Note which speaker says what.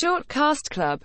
Speaker 1: Shortcast Club.